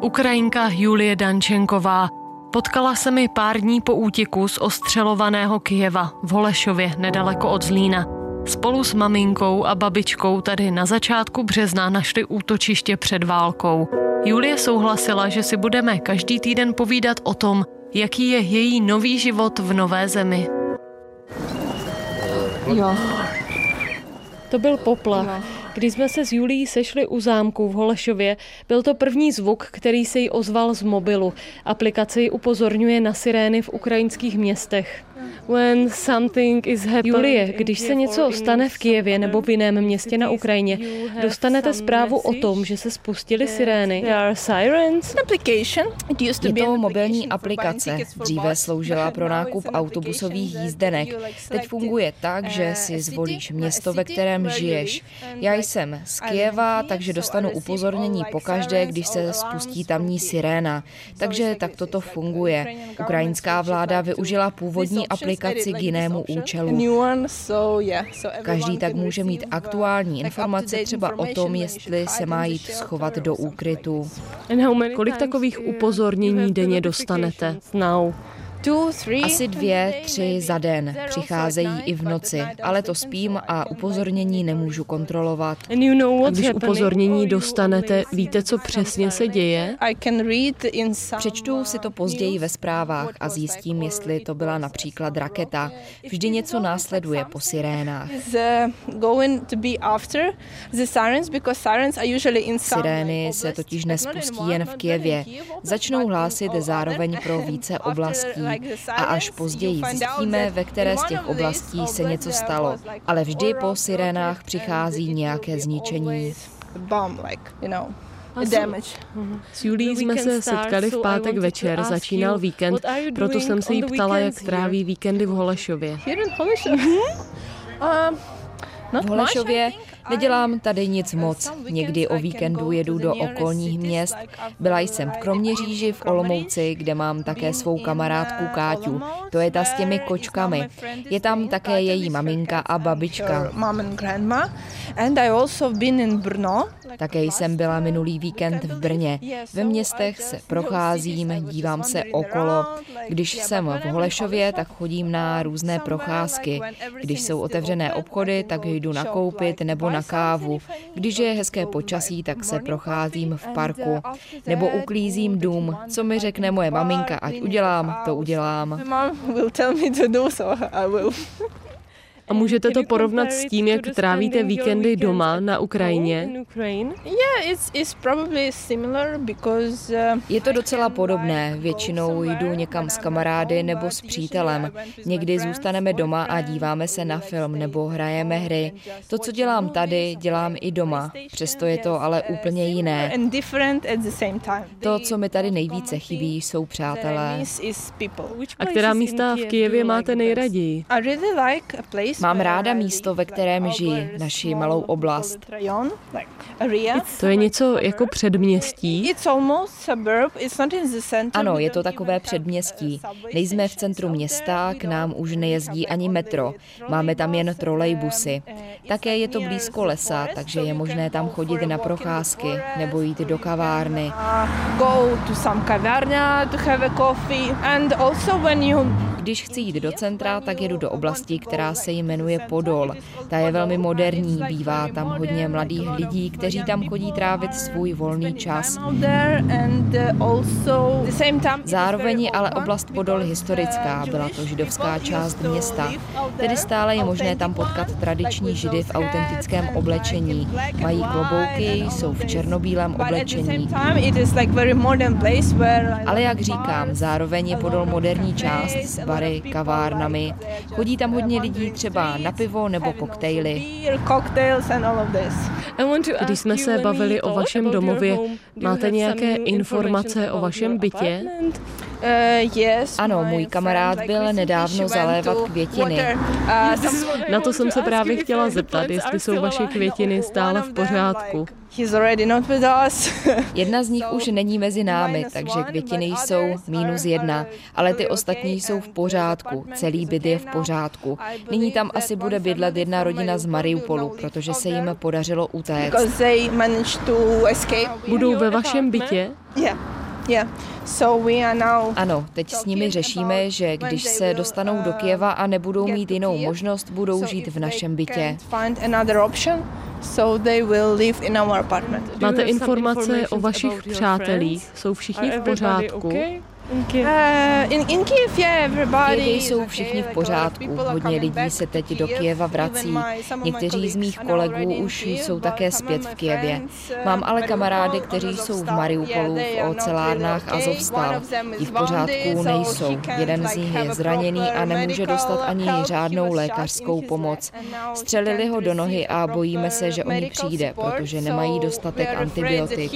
Ukrajinka Julie Dančenková. Potkala se mi pár dní po útěku z ostřelovaného Kijeva v Holešově nedaleko od Zlína. Spolu s maminkou a babičkou tady na začátku března našli útočiště před válkou. Julie souhlasila, že si budeme každý týden povídat o tom, jaký je její nový život v nové zemi. Jo. To byl poplach. No. Když jsme se s Julí sešli u zámku v Holešově, byl to první zvuk, který se jí ozval z mobilu. Aplikace ji upozorňuje na sirény v ukrajinských městech. When something is happening. Julie, když se něco stane v Kijevě nebo v jiném městě na Ukrajině, dostanete zprávu o tom, že se spustily sirény. Je to mobilní aplikace. Dříve sloužila pro nákup autobusových jízdenek. Teď funguje tak, že si zvolíš město, ve kterém žiješ. Já jsem z Kijeva, takže dostanu upozornění pokaždé, když se spustí tamní siréna. Takže tak toto funguje. Ukrajinská vláda využila původní aplikaci k jinému účelu. Každý tak může mít aktuální informace třeba o tom, jestli se má jít schovat do úkrytu. Kolik takových upozornění denně dostanete? Now. Asi dvě, tři za den. Přicházejí i v noci, ale to spím a upozornění nemůžu kontrolovat. A když upozornění dostanete, víte, co přesně se děje? Přečtu si to později ve zprávách a zjistím, jestli to byla například raketa. Vždy něco následuje po sirénách. Sirény se totiž nespustí jen v Kijevě. Začnou hlásit zároveň pro více oblastí a až později zjistíme, ve které z těch oblastí se něco stalo. Ale vždy po sirénách přichází nějaké zničení. S Julí jsme se setkali v pátek večer, začínal víkend, proto jsem se jí ptala, jak tráví víkendy v Holešově. V Holešově nedělám tady nic moc. Někdy o víkendu jedu do okolních měst. Byla jsem v Kroměříži v Olomouci, kde mám také svou kamarádku Káťu. To je ta s těmi kočkami. Je tam také její maminka a babička. Také jsem byla minulý víkend v Brně. Ve městech se procházím, dívám se okolo. Když jsem v Holešově, tak chodím na různé procházky. Když jsou otevřené obchody, tak jdu nakoupit nebo na kávu. Když je hezké počasí, tak se procházím v parku. Nebo uklízím dům. Co mi řekne moje maminka, ať udělám, to udělám. A můžete to porovnat s tím, jak trávíte víkendy doma na Ukrajině? Je to docela podobné. Většinou jdu někam s kamarády nebo s přítelem. Někdy zůstaneme doma a díváme se na film nebo hrajeme hry. To, co dělám tady, dělám i doma. Přesto je to ale úplně jiné. To, co mi tady nejvíce chybí, jsou přátelé. A která místa v Kijevě máte nejraději? Mám ráda místo, ve kterém žiji, naši malou oblast. To je něco jako předměstí? Ano, je to takové předměstí. Nejsme v centru města, k nám už nejezdí ani metro. Máme tam jen trolejbusy. Také je to blízko lesa, takže je možné tam chodit na procházky nebo jít do kavárny. Když chci jít do centra, tak jedu do oblasti, která se jmenuje Podol. Ta je velmi moderní, bývá tam hodně mladých lidí, kteří tam chodí trávit svůj volný čas. Zároveň je ale oblast Podol historická, byla to židovská část města. Tedy stále je možné tam potkat tradiční židy v autentickém oblečení. Mají klobouky, jsou v černobílém oblečení. Ale jak říkám, zároveň je Podol moderní část s bary, kavárnami. Chodí tam hodně lidí třeba na pivo nebo koktejly. Když jsme se bavili o vašem domově, máte nějaké informace o vašem bytě? Ano, můj kamarád byl nedávno zalévat květiny. Na to jsem se právě chtěla zeptat, jestli jsou vaše květiny stále v pořádku. Jedna z nich už není mezi námi, takže květiny jsou minus jedna, ale ty ostatní jsou v pořádku, celý byt je v pořádku. Nyní tam asi bude bydlet jedna rodina z Mariupolu, protože se jim podařilo utéct. Budou ve vašem bytě? Ano, teď s nimi řešíme, že když se dostanou do Kieva a nebudou mít jinou možnost, budou žít v našem bytě. Máte informace o vašich přátelích? Jsou všichni v pořádku? In Kyjevě jsou všichni v pořádku. Hodně lidí se teď do Kyjeva vrací. Někteří z mých kolegů už jsou také zpět v Kyjevě. Mám ale kamarády, kteří jsou v Mariupolu, v ocelárnách Azovstal. Ti v pořádku nejsou. Jeden z nich je zraněný a nemůže dostat ani řádnou lékařskou pomoc. Střelili ho do nohy a bojíme se, že oni přijde, protože nemají dostatek antibiotik.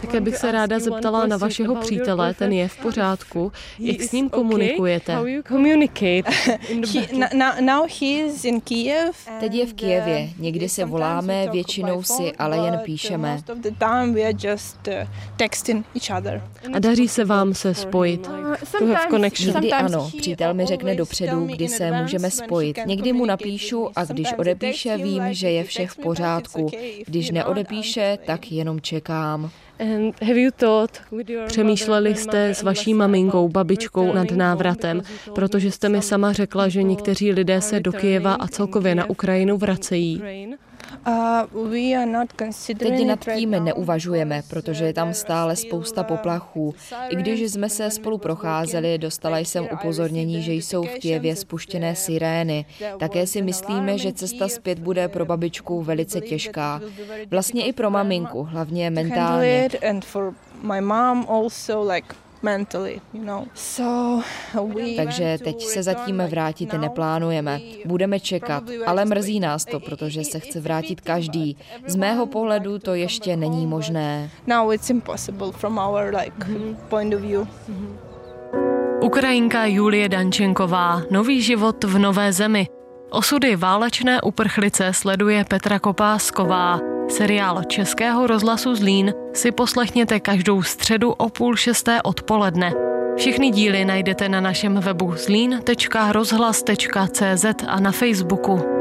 Také bych se ráda zeptala na vašeho přítele, ten je v pořádku. Jak s ním komunikujete? Teď je v Kijevě. Někdy se voláme, většinou si ale jen píšeme. A daří se vám se spojit? Někdy ano. Přítel mi řekne dopředu, kdy se můžeme spojit. Někdy mu napíšu a když odepíše, vím, že je vše v pořádku. Když neodepíše, tak jenom čekám. Přemýšleli jste s vaší maminkou, babičkou nad návratem, protože jste mi sama řekla, že někteří lidé se do Kyjeva a celkově na Ukrajinu vracejí. Teď nad tím neuvažujeme, protože je tam stále spousta poplachů. I když jsme se spolu procházeli, dostala jsem upozornění, že jsou v Kijevě spuštěné sirény. Také si myslíme, že cesta zpět bude pro babičku velice těžká. Vlastně i pro maminku, hlavně mentálně. Takže teď se zatím vrátit neplánujeme. Budeme čekat, ale mrzí nás to, protože se chce vrátit každý. Z mého pohledu to ještě není možné. Ukrajinka Julie Dančenková, Nový život v nové zemi. Osudy válečné uprchlice sleduje Petra Kopásková. Seriál Českého rozhlasu Zlín si poslechněte každou středu o půl šesté odpoledne. Všechny díly najdete na našem webu zlín.rozhlas.cz a na Facebooku.